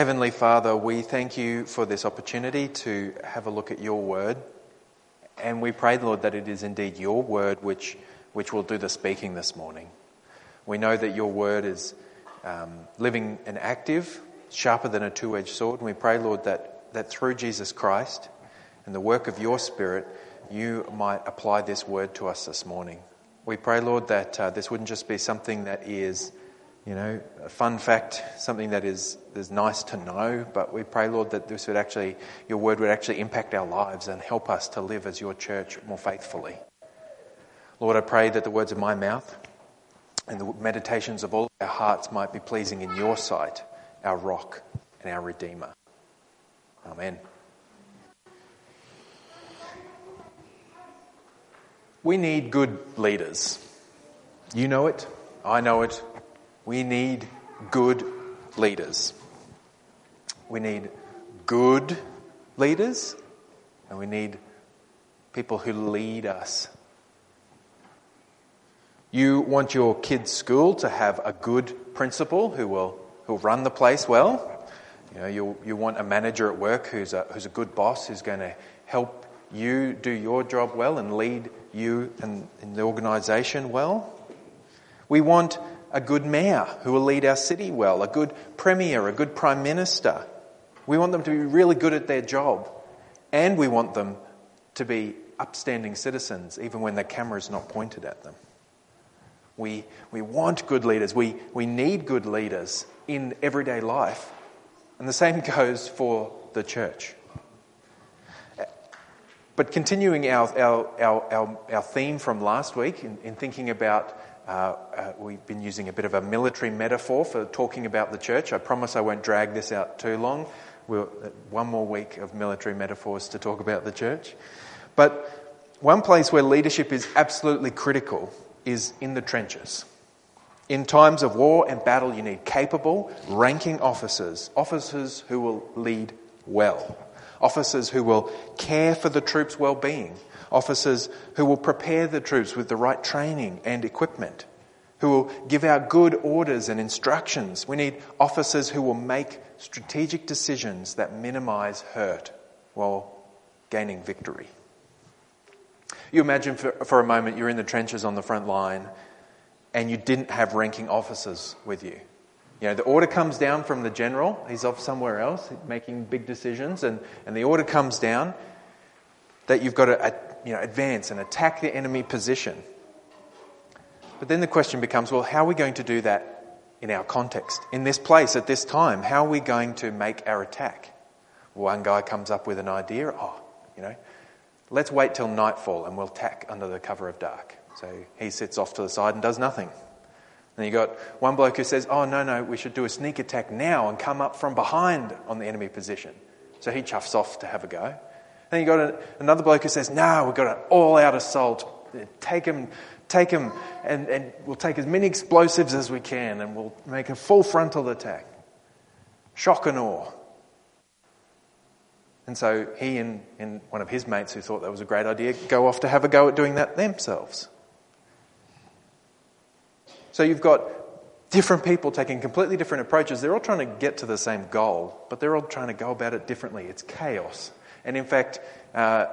Heavenly Father, we thank you for this opportunity to have a look at your word. And we pray, Lord, that it is indeed your word which, which will do the speaking this morning. We know that your word is um, living and active, sharper than a two edged sword. And we pray, Lord, that, that through Jesus Christ and the work of your Spirit, you might apply this word to us this morning. We pray, Lord, that uh, this wouldn't just be something that is, you know, a fun fact, something that is, is nice to know, but we pray, Lord, that this would actually, your word would actually impact our lives and help us to live as your church more faithfully. Lord, I pray that the words of my mouth and the meditations of all our hearts might be pleasing in your sight, our rock and our redeemer. Amen. We need good leaders. You know it. I know it. We need good leaders. We need good leaders, and we need people who lead us. You want your kids' school to have a good principal who will who'll run the place well. You know, you, you want a manager at work who's a, who's a good boss who's going to help you do your job well and lead you and, and the organisation well. We want a good mayor who will lead our city well, a good premier, a good prime minister. We want them to be really good at their job. And we want them to be upstanding citizens, even when the camera is not pointed at them. We, we want good leaders. We, we need good leaders in everyday life. And the same goes for the church. But continuing our, our, our, our, theme from last week in, in thinking about, uh, uh, we've been using a bit of a military metaphor for talking about the church. I promise I won't drag this out too long. We'll, uh, one more week of military metaphors to talk about the church. But one place where leadership is absolutely critical is in the trenches. In times of war and battle, you need capable, ranking officers, officers who will lead well officers who will care for the troops' well-being, officers who will prepare the troops with the right training and equipment, who will give out good orders and instructions. We need officers who will make strategic decisions that minimize hurt while gaining victory. You imagine for, for a moment you're in the trenches on the front line and you didn't have ranking officers with you. You know, the order comes down from the general. He's off somewhere else making big decisions. And, and the order comes down that you've got to uh, you know, advance and attack the enemy position. But then the question becomes well, how are we going to do that in our context? In this place, at this time, how are we going to make our attack? One guy comes up with an idea oh, you know, let's wait till nightfall and we'll attack under the cover of dark. So he sits off to the side and does nothing. And you got one bloke who says, Oh, no, no, we should do a sneak attack now and come up from behind on the enemy position. So he chuffs off to have a go. Then you got a, another bloke who says, No, we've got an all out assault. Take him, take him, and, and we'll take as many explosives as we can and we'll make a full frontal attack. Shock and awe. And so he and, and one of his mates who thought that was a great idea go off to have a go at doing that themselves. So you've got different people taking completely different approaches. They're all trying to get to the same goal, but they're all trying to go about it differently. It's chaos. And in fact, uh,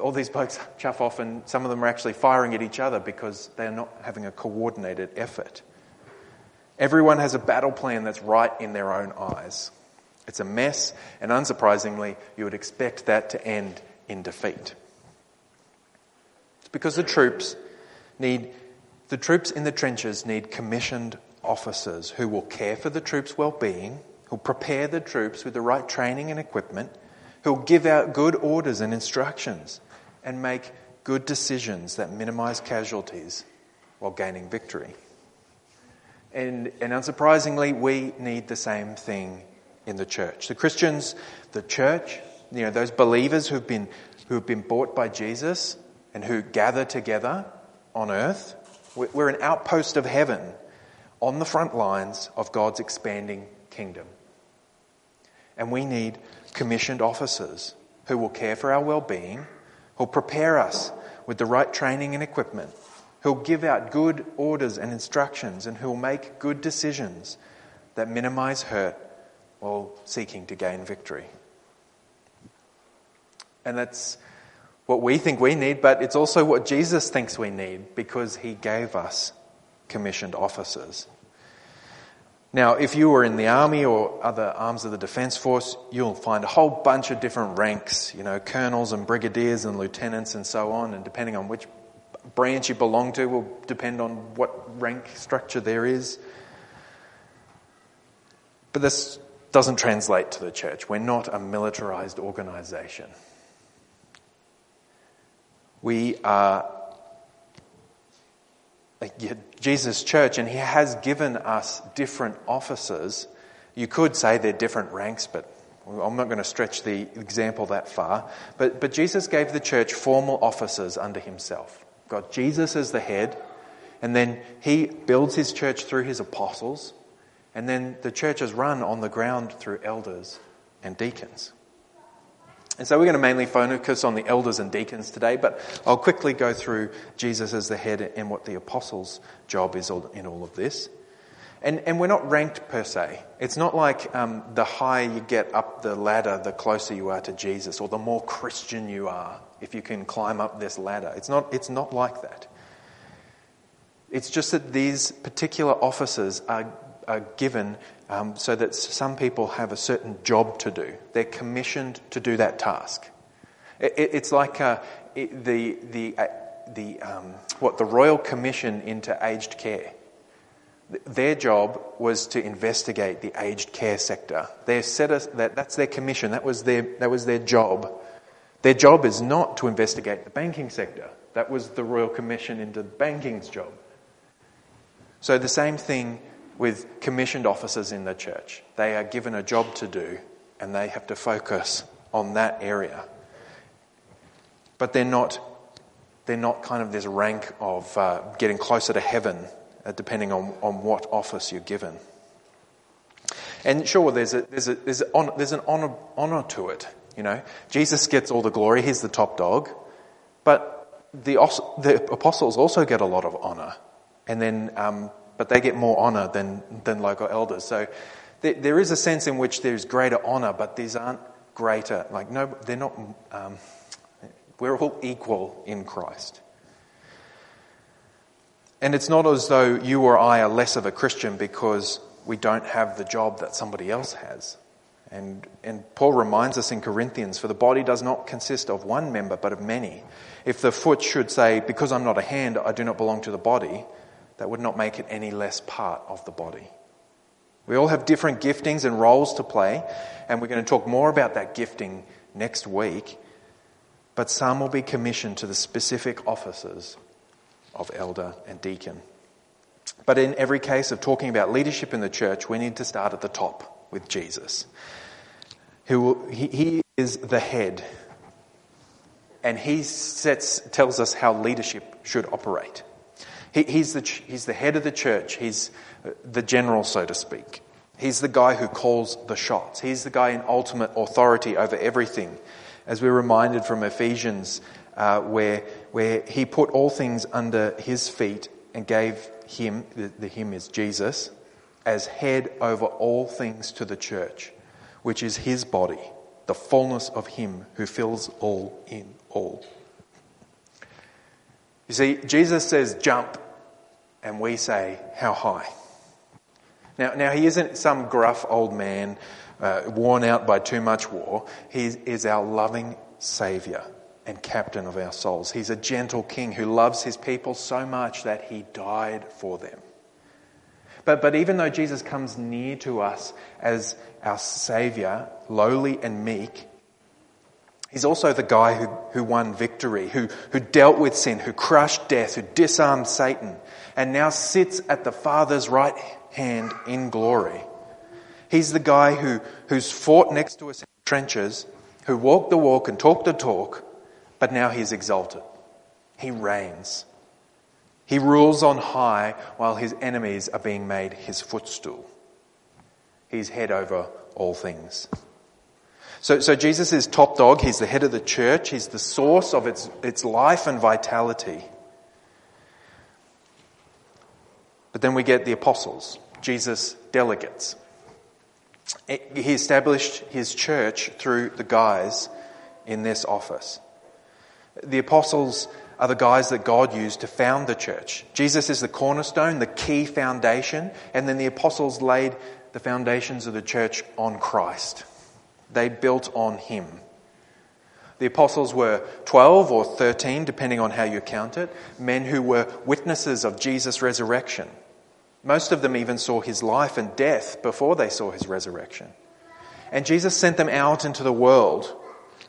all these blokes chuff off, and some of them are actually firing at each other because they're not having a coordinated effort. Everyone has a battle plan that's right in their own eyes. It's a mess, and unsurprisingly, you would expect that to end in defeat. It's because the troops need the troops in the trenches need commissioned officers who will care for the troops' well-being, who'll prepare the troops with the right training and equipment, who'll give out good orders and instructions, and make good decisions that minimize casualties while gaining victory. And, and unsurprisingly, we need the same thing in the church. The Christians, the church, you know, those believers who've been, who have been bought by Jesus and who gather together on earth, we're an outpost of heaven on the front lines of God's expanding kingdom. And we need commissioned officers who will care for our well being, who'll prepare us with the right training and equipment, who'll give out good orders and instructions, and who'll make good decisions that minimize hurt while seeking to gain victory. And that's what we think we need, but it's also what Jesus thinks we need because he gave us commissioned officers. Now, if you were in the army or other arms of the defense force, you'll find a whole bunch of different ranks, you know, colonels and brigadiers and lieutenants and so on, and depending on which branch you belong to will depend on what rank structure there is. But this doesn't translate to the church. We're not a militarized organization. We uh, are Jesus' church, and He has given us different offices. You could say they're different ranks, but I'm not going to stretch the example that far. But, but Jesus gave the church formal offices under Himself. Got Jesus as the head, and then He builds His church through His apostles, and then the church is run on the ground through elders and deacons. And so we're going to mainly focus on the elders and deacons today, but I'll quickly go through Jesus as the head and what the apostles' job is in all of this. And, and we're not ranked per se. It's not like um, the higher you get up the ladder, the closer you are to Jesus, or the more Christian you are if you can climb up this ladder. It's not, it's not like that. It's just that these particular offices are, are given um, so that some people have a certain job to do. They're commissioned to do that task. It, it, it's like uh, it, the, the, uh, the, um, what, the Royal Commission into Aged Care. Their job was to investigate the aged care sector. They set that, that's their commission. That was their, that was their job. Their job is not to investigate the banking sector. That was the Royal Commission into banking's job. So the same thing with commissioned officers in the church. They are given a job to do and they have to focus on that area. But they're not, they're not kind of this rank of uh, getting closer to heaven uh, depending on, on what office you're given. And sure, there's, a, there's, a, there's, a, there's an honor, honor to it. You know, Jesus gets all the glory. He's the top dog. But the, the apostles also get a lot of honor. And then um, but they get more honour than, than local elders. So there, there is a sense in which there's greater honour, but these aren't greater. Like, no, they're not. Um, we're all equal in Christ. And it's not as though you or I are less of a Christian because we don't have the job that somebody else has. And, and Paul reminds us in Corinthians, for the body does not consist of one member, but of many. If the foot should say, because I'm not a hand, I do not belong to the body, that would not make it any less part of the body. We all have different giftings and roles to play, and we're going to talk more about that gifting next week. But some will be commissioned to the specific offices of elder and deacon. But in every case of talking about leadership in the church, we need to start at the top with Jesus. Who, he, he is the head, and he sets, tells us how leadership should operate. He, he's, the, he's the head of the church. He's uh, the general, so to speak. He's the guy who calls the shots. He's the guy in ultimate authority over everything. As we're reminded from Ephesians, uh, where, where he put all things under his feet and gave him, the, the him is Jesus, as head over all things to the church, which is his body, the fullness of him who fills all in all. You see, Jesus says jump, and we say, How high? Now, now he isn't some gruff old man uh, worn out by too much war. He is our loving Saviour and captain of our souls. He's a gentle king who loves his people so much that he died for them. But, but even though Jesus comes near to us as our Saviour, lowly and meek, He's also the guy who, who won victory, who, who dealt with sin, who crushed death, who disarmed Satan, and now sits at the Father's right hand in glory. He's the guy who, who's fought next to us in trenches, who walked the walk and talked the talk, but now he's exalted. He reigns. He rules on high while his enemies are being made his footstool. He's head over all things. So, so Jesus is top dog. He's the head of the church. He's the source of its, its life and vitality. But then we get the apostles, Jesus' delegates. He established his church through the guys in this office. The apostles are the guys that God used to found the church. Jesus is the cornerstone, the key foundation, and then the apostles laid the foundations of the church on Christ. They built on him. The apostles were 12 or 13, depending on how you count it, men who were witnesses of Jesus' resurrection. Most of them even saw his life and death before they saw his resurrection. And Jesus sent them out into the world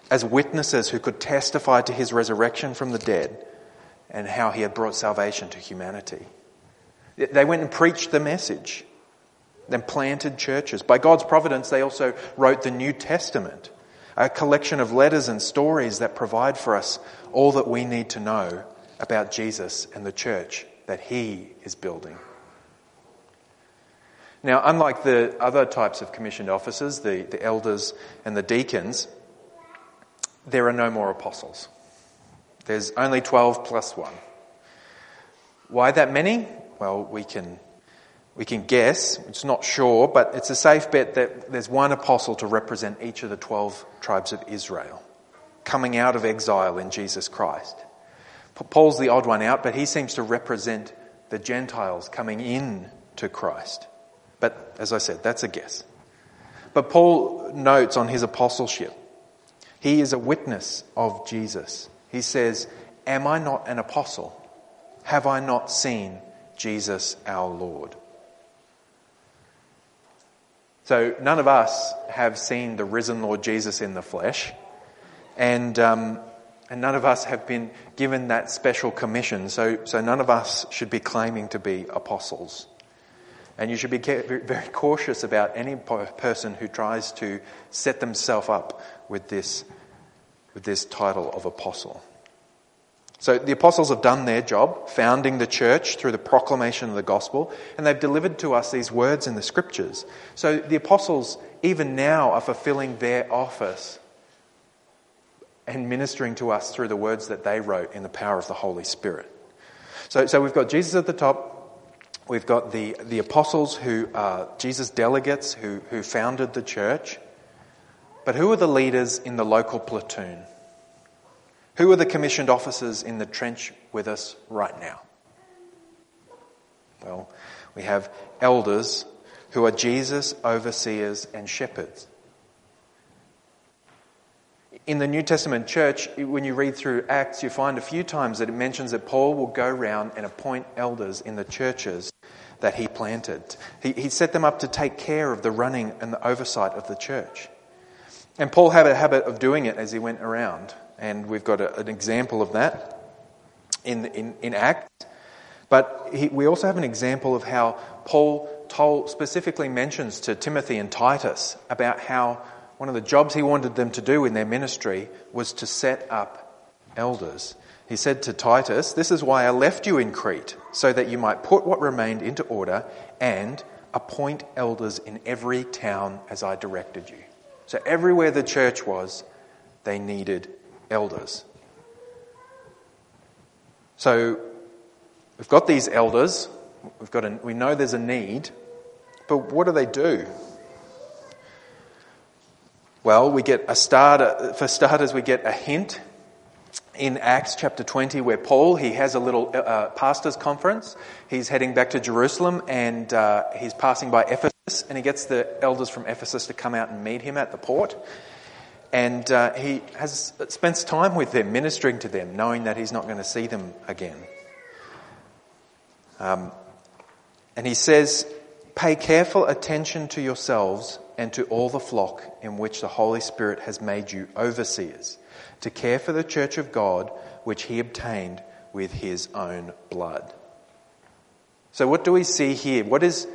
as witnesses who could testify to his resurrection from the dead and how he had brought salvation to humanity. They went and preached the message, then planted churches. By God's providence, they also wrote the New Testament, a collection of letters and stories that provide for us all that we need to know about Jesus and the church that he is building. Now, unlike the other types of commissioned officers, the, the elders and the deacons, there are no more apostles. There's only 12 plus one. Why that many? Well, we can, we can guess. It's not sure, but it's a safe bet that there's one apostle to represent each of the 12 tribes of Israel coming out of exile in Jesus Christ. Paul's the odd one out, but he seems to represent the Gentiles coming in to Christ. But as I said, that's a guess. But Paul notes on his apostleship, he is a witness of Jesus. He says, Am I not an apostle? Have I not seen Jesus our Lord? So none of us have seen the risen Lord Jesus in the flesh, and um, and none of us have been given that special commission. So so none of us should be claiming to be apostles. And you should be very cautious about any person who tries to set themselves up with this, with this title of apostle. So the apostles have done their job, founding the church through the proclamation of the gospel, and they've delivered to us these words in the scriptures. So the apostles, even now, are fulfilling their office and ministering to us through the words that they wrote in the power of the Holy Spirit. So, so we've got Jesus at the top, We've got the, the apostles who are Jesus' delegates who, who founded the church. But who are the leaders in the local platoon? Who are the commissioned officers in the trench with us right now? Well, we have elders who are Jesus' overseers and shepherds. In the New Testament church, when you read through Acts, you find a few times that it mentions that Paul will go around and appoint elders in the churches that he planted. He, he set them up to take care of the running and the oversight of the church. And Paul had a habit of doing it as he went around. And we've got a, an example of that in, in, in Acts. But he, we also have an example of how Paul told, specifically mentions to Timothy and Titus about how one of the jobs he wanted them to do in their ministry was to set up elders. He said to Titus, This is why I left you in Crete, so that you might put what remained into order and appoint elders in every town as I directed you. So, everywhere the church was, they needed elders. So, we've got these elders, we've got a, we know there's a need, but what do they do? Well, we get a start, for starters, we get a hint in Acts chapter 20 where Paul, he has a little uh, uh, pastor's conference. He's heading back to Jerusalem and uh, he's passing by Ephesus and he gets the elders from Ephesus to come out and meet him at the port. And uh, he has spends time with them, ministering to them, knowing that he's not going to see them again. Um, and he says, Pay careful attention to yourselves and to all the flock in which the Holy Spirit has made you overseers to care for the church of God, which he obtained with his own blood. So, what do we see here? What is,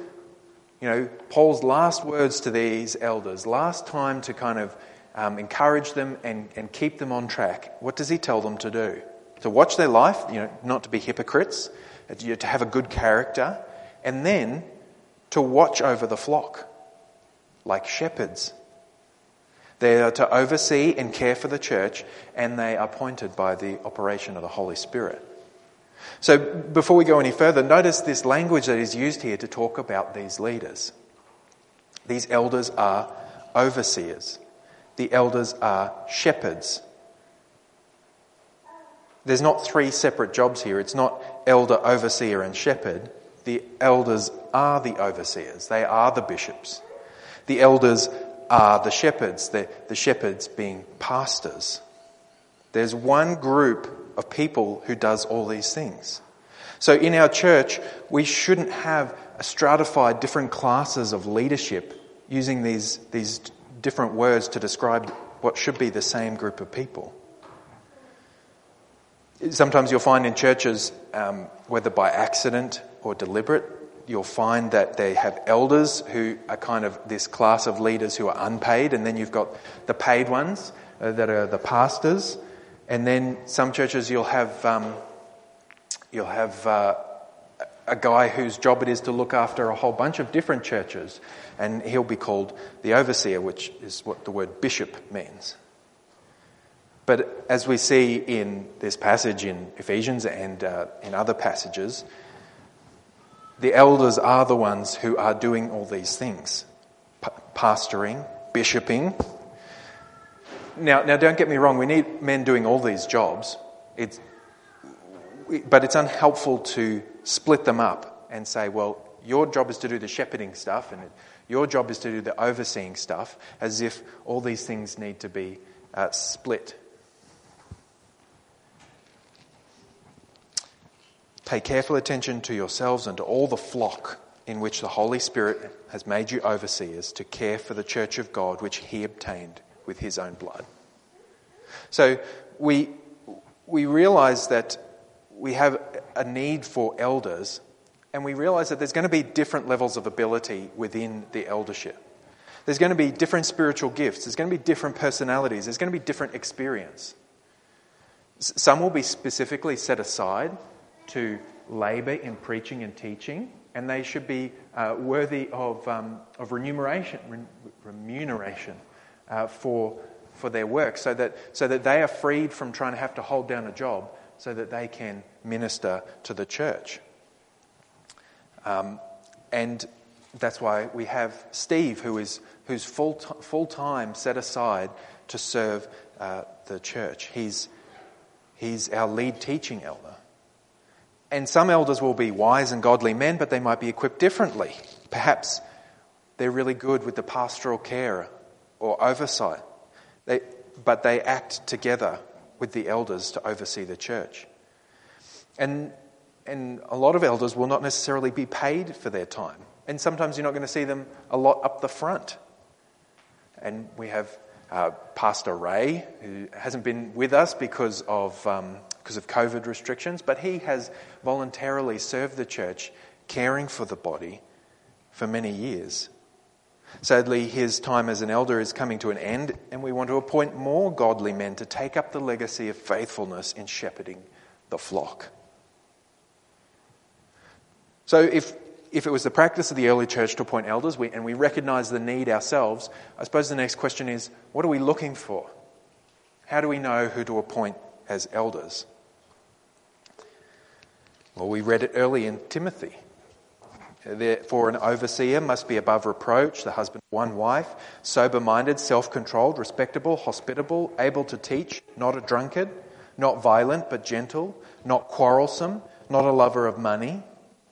you know, Paul's last words to these elders, last time to kind of um, encourage them and, and keep them on track? What does he tell them to do? To watch their life, you know, not to be hypocrites, to have a good character, and then to watch over the flock like shepherds they are to oversee and care for the church, and they are appointed by the operation of the Holy Spirit. So, before we go any further, notice this language that is used here to talk about these leaders. These elders are overseers. The elders are shepherds. There's not three separate jobs here. It's not elder, overseer, and shepherd. The elders are the overseers. They are the bishops. The elders are the shepherds, the, the shepherds being pastors. There's one group of people who does all these things. So in our church, we shouldn't have a stratified different classes of leadership using these, these different words to describe what should be the same group of people. Sometimes you'll find in churches, um, whether by accident or deliberate, you'll find that they have elders who are kind of this class of leaders who are unpaid, and then you've got the paid ones uh, that are the pastors, and then some churches you'll have um, you'll have uh, a guy whose job it is to look after a whole bunch of different churches, and he'll be called the overseer, which is what the word bishop means. But as we see in this passage in Ephesians and uh, in other passages, the elders are the ones who are doing all these things P- pastoring, bishoping. Now, now, don't get me wrong, we need men doing all these jobs. It's, but it's unhelpful to split them up and say, well, your job is to do the shepherding stuff and your job is to do the overseeing stuff, as if all these things need to be uh, split. Pay careful attention to yourselves and to all the flock in which the Holy Spirit has made you overseers to care for the church of God which he obtained with his own blood. So we, we realize that we have a need for elders, and we realize that there's going to be different levels of ability within the eldership. There's going to be different spiritual gifts, there's going to be different personalities, there's going to be different experience. Some will be specifically set aside to labour in preaching and teaching, and they should be uh, worthy of, um, of remuneration, remuneration uh, for, for their work so that, so that they are freed from trying to have to hold down a job so that they can minister to the church. Um, and that's why we have Steve, who is who's full, t- full time set aside to serve uh, the church. He's, he's our lead teaching elder. And some elders will be wise and godly men, but they might be equipped differently. Perhaps they're really good with the pastoral care or oversight, they, but they act together with the elders to oversee the church. And, and a lot of elders will not necessarily be paid for their time. And sometimes you're not going to see them a lot up the front. And we have uh, Pastor Ray, who hasn't been with us because of um, because of COVID restrictions, but he has voluntarily served the church, caring for the body for many years. Sadly, his time as an elder is coming to an end, and we want to appoint more godly men to take up the legacy of faithfulness in shepherding the flock. So, if, if it was the practice of the early church to appoint elders, we, and we recognize the need ourselves, I suppose the next question is what are we looking for? How do we know who to appoint as elders? Well, we read it early in Timothy. Therefore, an overseer must be above reproach, the husband of one wife, sober minded, self controlled, respectable, hospitable, able to teach, not a drunkard, not violent but gentle, not quarrelsome, not a lover of money.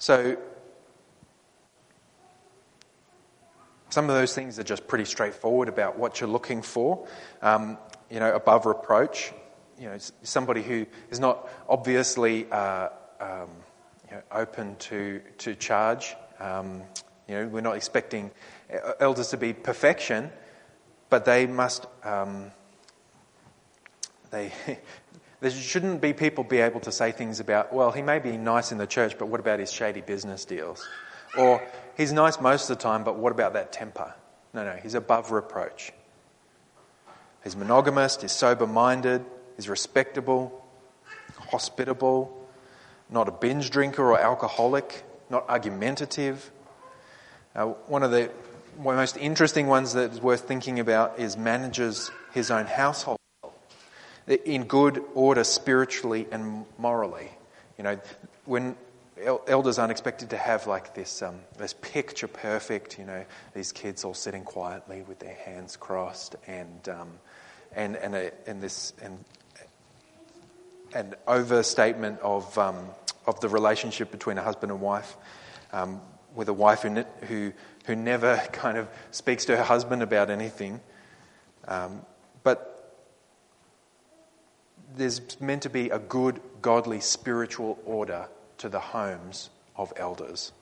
So, some of those things are just pretty straightforward about what you're looking for. Um, you know, above reproach. You know, somebody who is not obviously uh, um, you know, open to to charge. Um, you know, we're not expecting elders to be perfection, but they must. Um, they there shouldn't be people be able to say things about. Well, he may be nice in the church, but what about his shady business deals? Or he's nice most of the time, but what about that temper? No, no, he's above reproach. He's monogamous, he's sober minded, he's respectable, hospitable, not a binge drinker or alcoholic, not argumentative. Uh, one of the most interesting ones that's worth thinking about is manages his own household in good order spiritually and morally. You know, when elders aren't expected to have like this, um, this picture perfect, you know, these kids all sitting quietly with their hands crossed and, um, and, and, a, and this, and an overstatement of, um, of the relationship between a husband and wife, um, with a wife who, who, who never kind of speaks to her husband about anything. Um, but there's meant to be a good, godly, spiritual order to the homes of elders.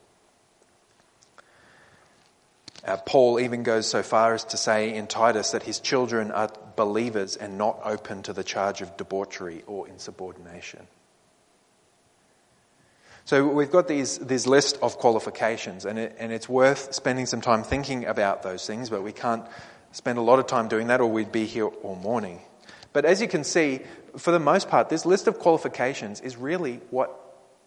Uh, Paul even goes so far as to say in Titus that his children are believers and not open to the charge of debauchery or insubordination. So we've got these, this list of qualifications, and, it, and it's worth spending some time thinking about those things, but we can't spend a lot of time doing that or we'd be here all morning. But as you can see, for the most part, this list of qualifications is really what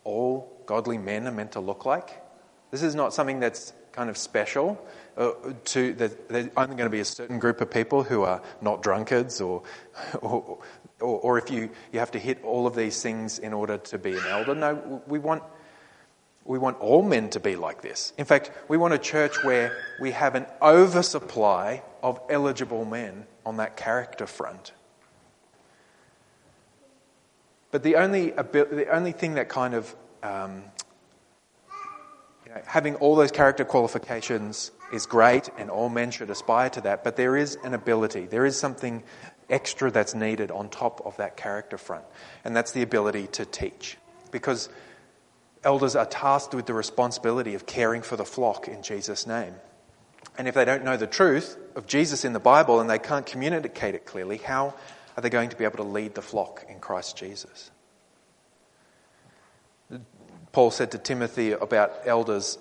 all godly men are meant to look like. This is not something that's kind of special uh, to there's only going to be a certain group of people who are not drunkards or, or, or, or if you, you have to hit all of these things in order to be an elder. No, we want, we want all men to be like this. In fact, we want a church where we have an oversupply of eligible men on that character front. But the only, the only thing that kind of, um, you know, having all those character qualifications is great, and all men should aspire to that, but there is an ability, there is something extra that's needed on top of that character front, and that's the ability to teach. Because elders are tasked with the responsibility of caring for the flock in Jesus' name. And if they don't know the truth of Jesus in the Bible and they can't communicate it clearly, how are they going to be able to lead the flock in Christ Jesus? Paul said to Timothy about elders,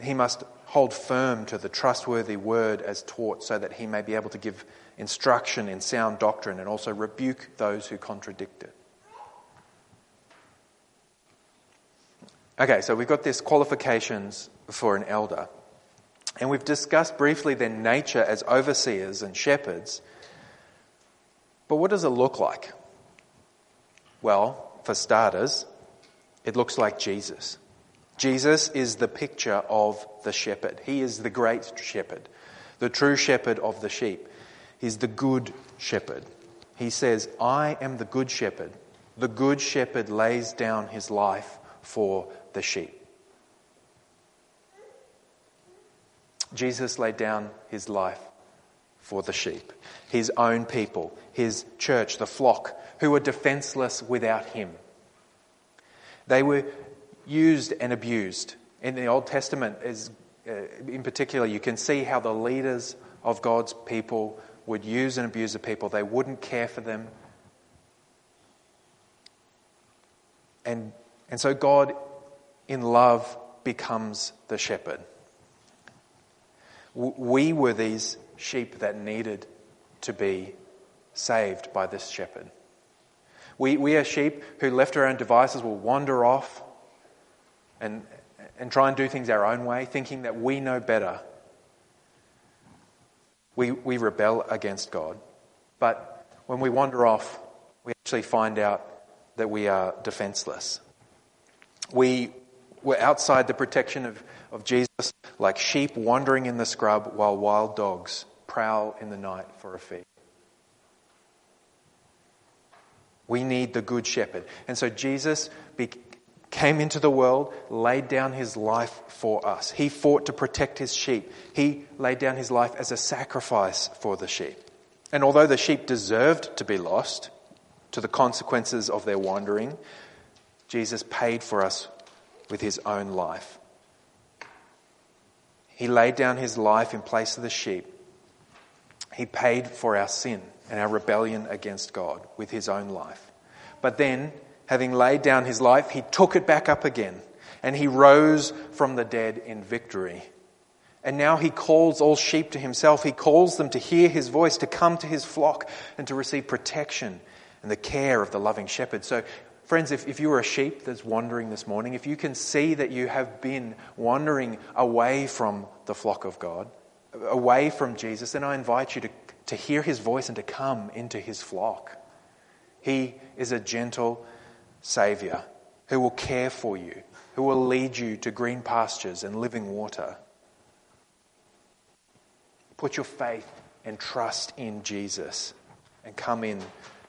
he must hold firm to the trustworthy word as taught so that he may be able to give instruction in sound doctrine and also rebuke those who contradict it. Okay, so we've got this qualifications for an elder. And we've discussed briefly their nature as overseers and shepherds. But what does it look like? Well, for starters, it looks like Jesus. Jesus is the picture of the shepherd. He is the great shepherd, the true shepherd of the sheep. He's the good shepherd. He says, I am the good shepherd. The good shepherd lays down his life for the sheep. Jesus laid down his life for the sheep, his own people, his church, the flock, who were defenseless without him. They were used and abused. In the Old Testament, as, uh, in particular, you can see how the leaders of God's people would use and abuse the people. They wouldn't care for them. And, and so God, in love, becomes the shepherd. We were these sheep that needed to be saved by this shepherd. We, we are sheep who, left our own devices, will wander off and, and try and do things our own way, thinking that we know better. We, we rebel against God. But when we wander off, we actually find out that we are defenseless. We were outside the protection of, of Jesus, like sheep wandering in the scrub while wild dogs prowl in the night for a feed. We need the good shepherd. And so Jesus be- came into the world, laid down his life for us. He fought to protect his sheep. He laid down his life as a sacrifice for the sheep. And although the sheep deserved to be lost to the consequences of their wandering, Jesus paid for us with his own life. He laid down his life in place of the sheep he paid for our sin and our rebellion against God with his own life. But then, having laid down his life, he took it back up again and he rose from the dead in victory. And now he calls all sheep to himself. He calls them to hear his voice, to come to his flock, and to receive protection and the care of the loving shepherd. So, friends, if, if you are a sheep that's wandering this morning, if you can see that you have been wandering away from the flock of God, away from Jesus, then I invite you to, to hear his voice and to come into his flock. He is a gentle Savior who will care for you, who will lead you to green pastures and living water. Put your faith and trust in Jesus and come in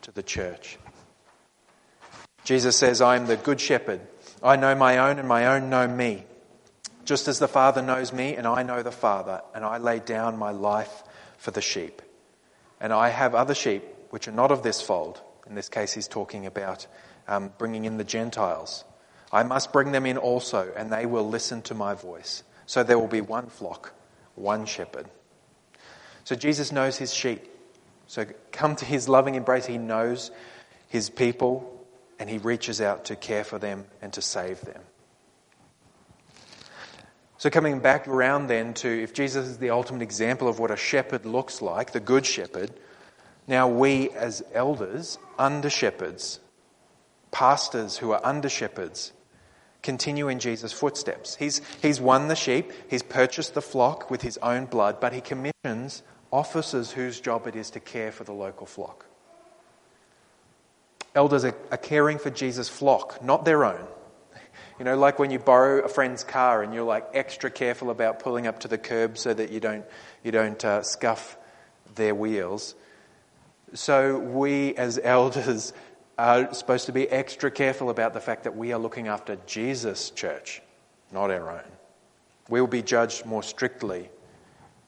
to the church. Jesus says, I am the good shepherd. I know my own, and my own know me. Just as the Father knows me, and I know the Father, and I lay down my life for the sheep. And I have other sheep which are not of this fold. In this case, he's talking about um, bringing in the Gentiles. I must bring them in also, and they will listen to my voice. So there will be one flock, one shepherd. So Jesus knows his sheep. So come to his loving embrace. He knows his people, and he reaches out to care for them and to save them. So, coming back around then to if Jesus is the ultimate example of what a shepherd looks like, the good shepherd, now we as elders, under shepherds, pastors who are under shepherds continue in Jesus' footsteps. He's, he's won the sheep, he's purchased the flock with his own blood, but he commissions officers whose job it is to care for the local flock. Elders are, are caring for Jesus' flock, not their own. You know, like when you borrow a friend's car and you're like extra careful about pulling up to the curb so that you don't, you don't uh, scuff their wheels. So we as elders are supposed to be extra careful about the fact that we are looking after Jesus' church, not our own. We will be judged more strictly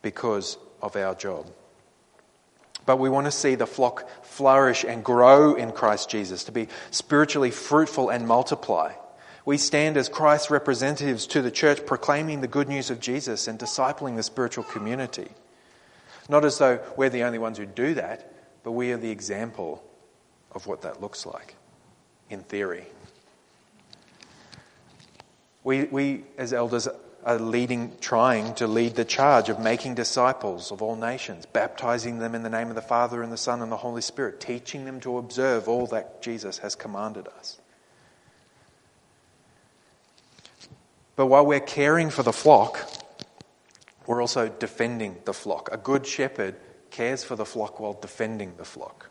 because of our job. But we want to see the flock flourish and grow in Christ Jesus, to be spiritually fruitful and multiply. We stand as Christ's representatives to the church, proclaiming the good news of Jesus and discipling the spiritual community. Not as though we're the only ones who do that, but we are the example of what that looks like in theory. We, we as elders, are leading, trying to lead the charge of making disciples of all nations, baptizing them in the name of the Father and the Son and the Holy Spirit, teaching them to observe all that Jesus has commanded us. But while we're caring for the flock, we're also defending the flock. A good shepherd cares for the flock while defending the flock.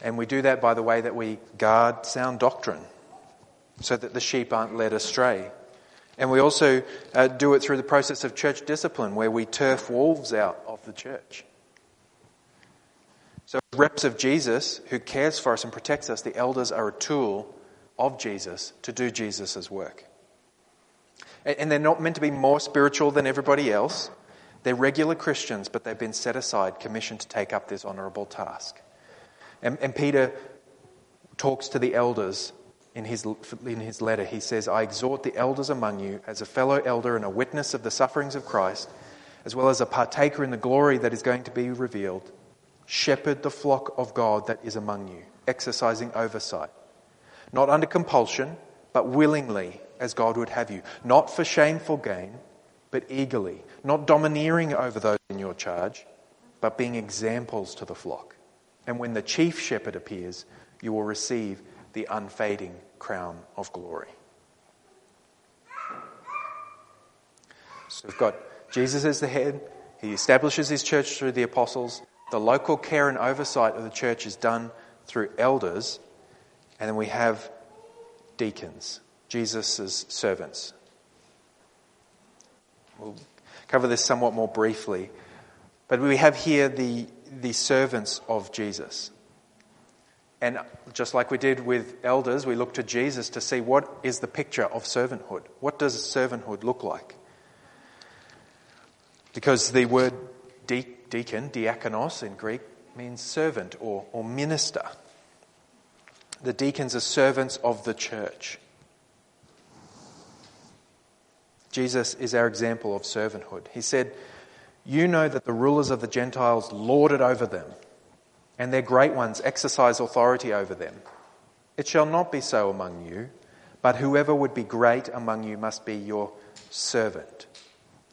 And we do that by the way that we guard sound doctrine so that the sheep aren't led astray. And we also uh, do it through the process of church discipline where we turf wolves out of the church. So, reps of Jesus who cares for us and protects us, the elders are a tool of Jesus to do Jesus' work. And they're not meant to be more spiritual than everybody else. They're regular Christians, but they've been set aside, commissioned to take up this honourable task. And, and Peter talks to the elders in his, in his letter. He says, I exhort the elders among you as a fellow elder and a witness of the sufferings of Christ, as well as a partaker in the glory that is going to be revealed. Shepherd the flock of God that is among you, exercising oversight, not under compulsion, but willingly, as God would have you, not for shameful gain, but eagerly, not domineering over those in your charge, but being examples to the flock. And when the chief shepherd appears, you will receive the unfading crown of glory. So we've got Jesus as the head, he establishes his church through the apostles. The local care and oversight of the church is done through elders. And then we have deacons, Jesus' servants. We'll cover this somewhat more briefly. But we have here the, the servants of Jesus. And just like we did with elders, we look to Jesus to see what is the picture of servanthood. What does servanthood look like? Because the word de- deacon, diakonos in Greek, means servant or, or minister. The deacons are servants of the church. Jesus is our example of servanthood. He said, You know that the rulers of the Gentiles lord it over them, and their great ones exercise authority over them. It shall not be so among you, But whoever would be great among you must be your servant.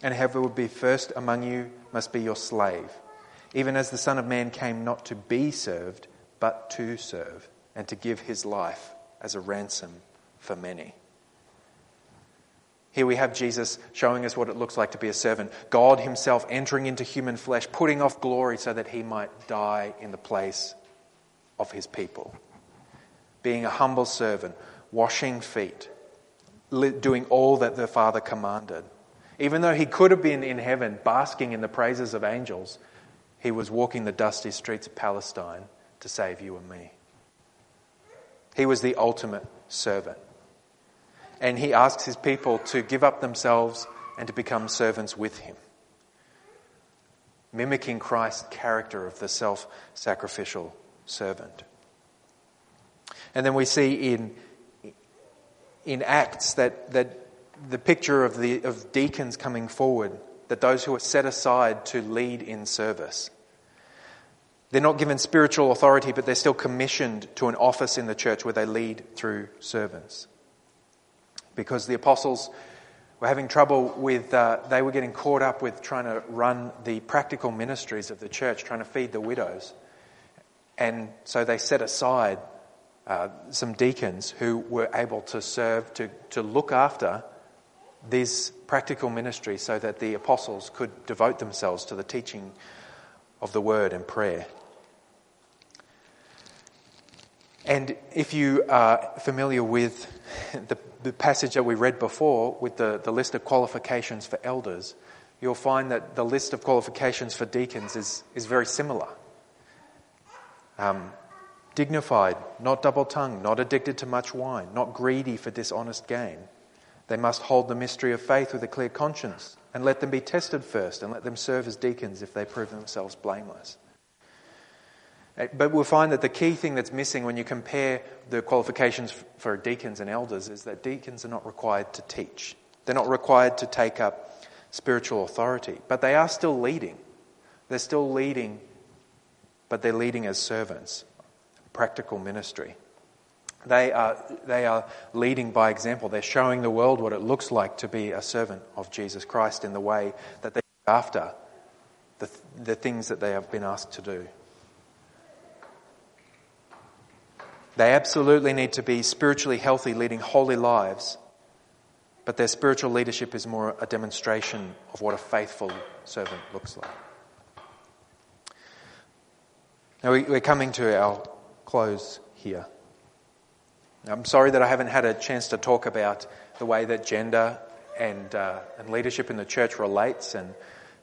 And whoever would be first among you must be your slave. Even as the Son of Man came not to be served, but to serve, and to give his life as a ransom for many. Here we have Jesus showing us what it looks like to be a servant. God Himself entering into human flesh, putting off glory so that He might die in the place of His people. Being a humble servant, washing feet, doing all that the Father commanded. Even though He could have been in heaven basking in the praises of angels, He was walking the dusty streets of Palestine to save you and me. He was the ultimate servant and he asks his people to give up themselves and to become servants with him, mimicking Christ's character of the self sacrificial servant. And then we see in, in Acts that, that the picture of, the, of deacons coming forward, that those who are set aside to lead in service. They're not given spiritual authority, but they're still commissioned to an office in the church where they lead through servants because the apostles were having trouble with, uh, they were getting caught up with trying to run the practical ministries of the church, trying to feed the widows. And so they set aside uh, some deacons who were able to serve, to, to look after these practical ministries so that the apostles could devote themselves to the teaching of the word and prayer. And if you are familiar with the the passage that we read before with the, the list of qualifications for elders, you'll find that the list of qualifications for deacons is, is very similar. Um, dignified, not double tongued, not addicted to much wine, not greedy for dishonest gain. They must hold the mystery of faith with a clear conscience and let them be tested first and let them serve as deacons if they prove themselves blameless. Uh, but we'll find that the key thing that's missing when you compare the qualifications for deacons and elders is that deacons are not required to teach. They're not required to take up spiritual authority, but they are still leading. They're still leading, but they're leading as servants, practical ministry. They are, they are leading by example. They're showing the world what it looks like to be a servant of Jesus Christ in the way that they after the, the things that they have been asked to do. They absolutely need to be spiritually healthy, leading holy lives, but their spiritual leadership is more a demonstration of what a faithful servant looks like. Now, we're coming to our close here. I'm sorry that I haven't had a chance to talk about the way that gender and, uh, and leadership in the church relates and,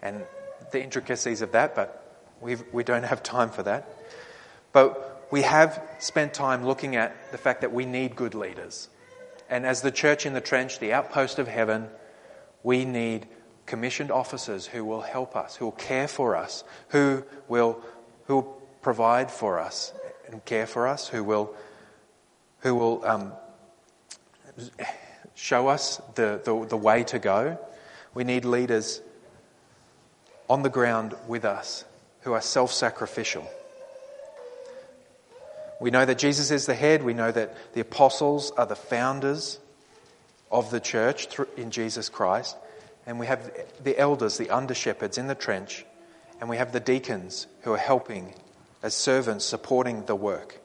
and the intricacies of that, but we've, we don't have time for that. But we have spent time looking at the fact that we need good leaders. And as the church in the trench, the outpost of heaven, we need commissioned officers who will help us, who will care for us, who will, who will provide for us and care for us, who will, who will um, show us the, the, the way to go. We need leaders on the ground with us who are self sacrificial we know that Jesus is the head. We know that the apostles are the founders of the church in Jesus Christ. And we have the elders, the under shepherds in the trench. And we have the deacons who are helping as servants, supporting the work.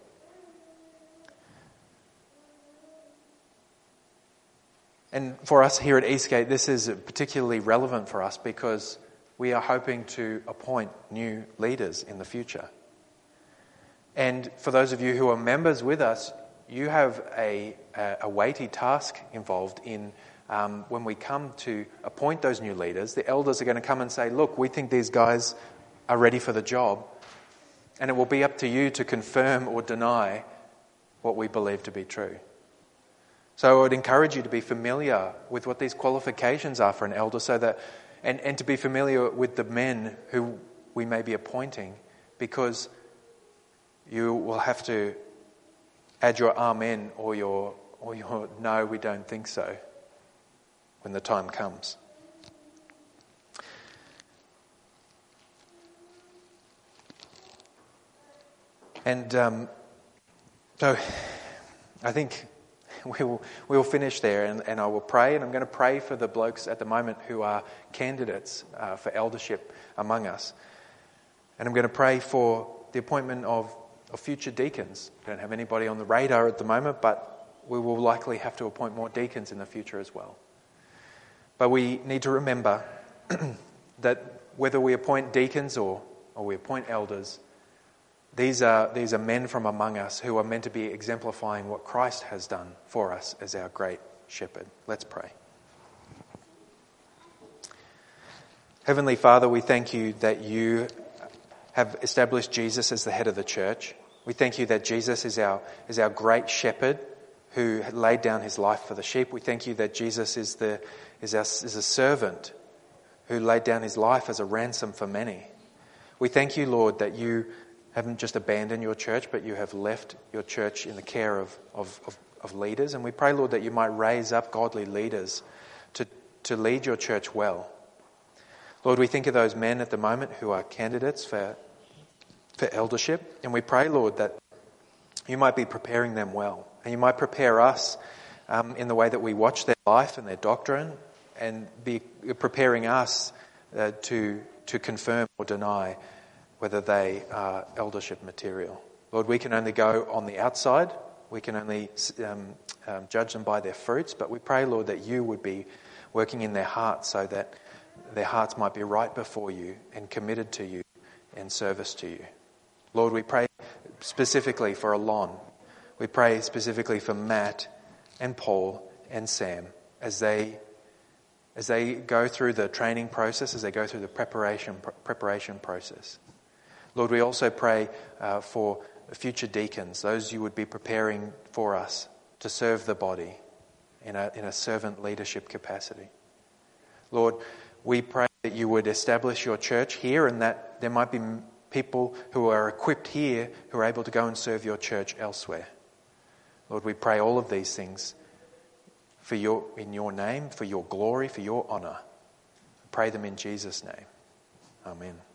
And for us here at Eastgate, this is particularly relevant for us because we are hoping to appoint new leaders in the future. And for those of you who are members with us, you have a, a weighty task involved in um, when we come to appoint those new leaders. The elders are going to come and say, Look, we think these guys are ready for the job. And it will be up to you to confirm or deny what we believe to be true. So I would encourage you to be familiar with what these qualifications are for an elder so that, and, and to be familiar with the men who we may be appointing because you will have to add your amen or your, or your no, we don't think so when the time comes. And um, so I think we will, we will finish there and, and I will pray. And I'm going to pray for the blokes at the moment who are candidates uh, for eldership among us. And I'm going to pray for the appointment of, of future deacons. We don't have anybody on the radar at the moment, but we will likely have to appoint more deacons in the future as well. But we need to remember that whether we appoint deacons or, or we appoint elders, these are, these are men from among us who are meant to be exemplifying what Christ has done for us as our great shepherd. Let's pray. Heavenly Father, we thank you that you have established Jesus as the head of the church. We thank you that Jesus is our, is our great shepherd who laid down his life for the sheep. We thank you that Jesus is, the, is, our, is a servant who laid down his life as a ransom for many. We thank you, Lord, that you haven't just abandoned your church, but you have left your church in the care of, of, of, of leaders. And we pray, Lord, that you might raise up godly leaders to, to lead your church well. Lord, we think of those men at the moment who are candidates for, for eldership, and we pray, Lord, that you might be preparing them well, and you might prepare us um, in the way that we watch their life and their doctrine, and be preparing us uh, to, to confirm or deny whether they are eldership material. Lord, we can only go on the outside. We can only um, um, judge them by their fruits, but we pray, Lord, that you would be working in their hearts so that their hearts might be right before you and committed to you and service to you. Lord, we pray specifically for Alon. We pray specifically for Matt and Paul and Sam as they as they go through the training process, as they go through the preparation preparation process. Lord, we also pray uh, for future deacons, those you would be preparing for us to serve the body in a, in a servant leadership capacity. Lord, we pray that you would establish your church here and that there might be people who are equipped here who are able to go and serve your church elsewhere. Lord, we pray all of these things for your, in your name, for your glory, for your honor. pray them in Jesus' name. Amen.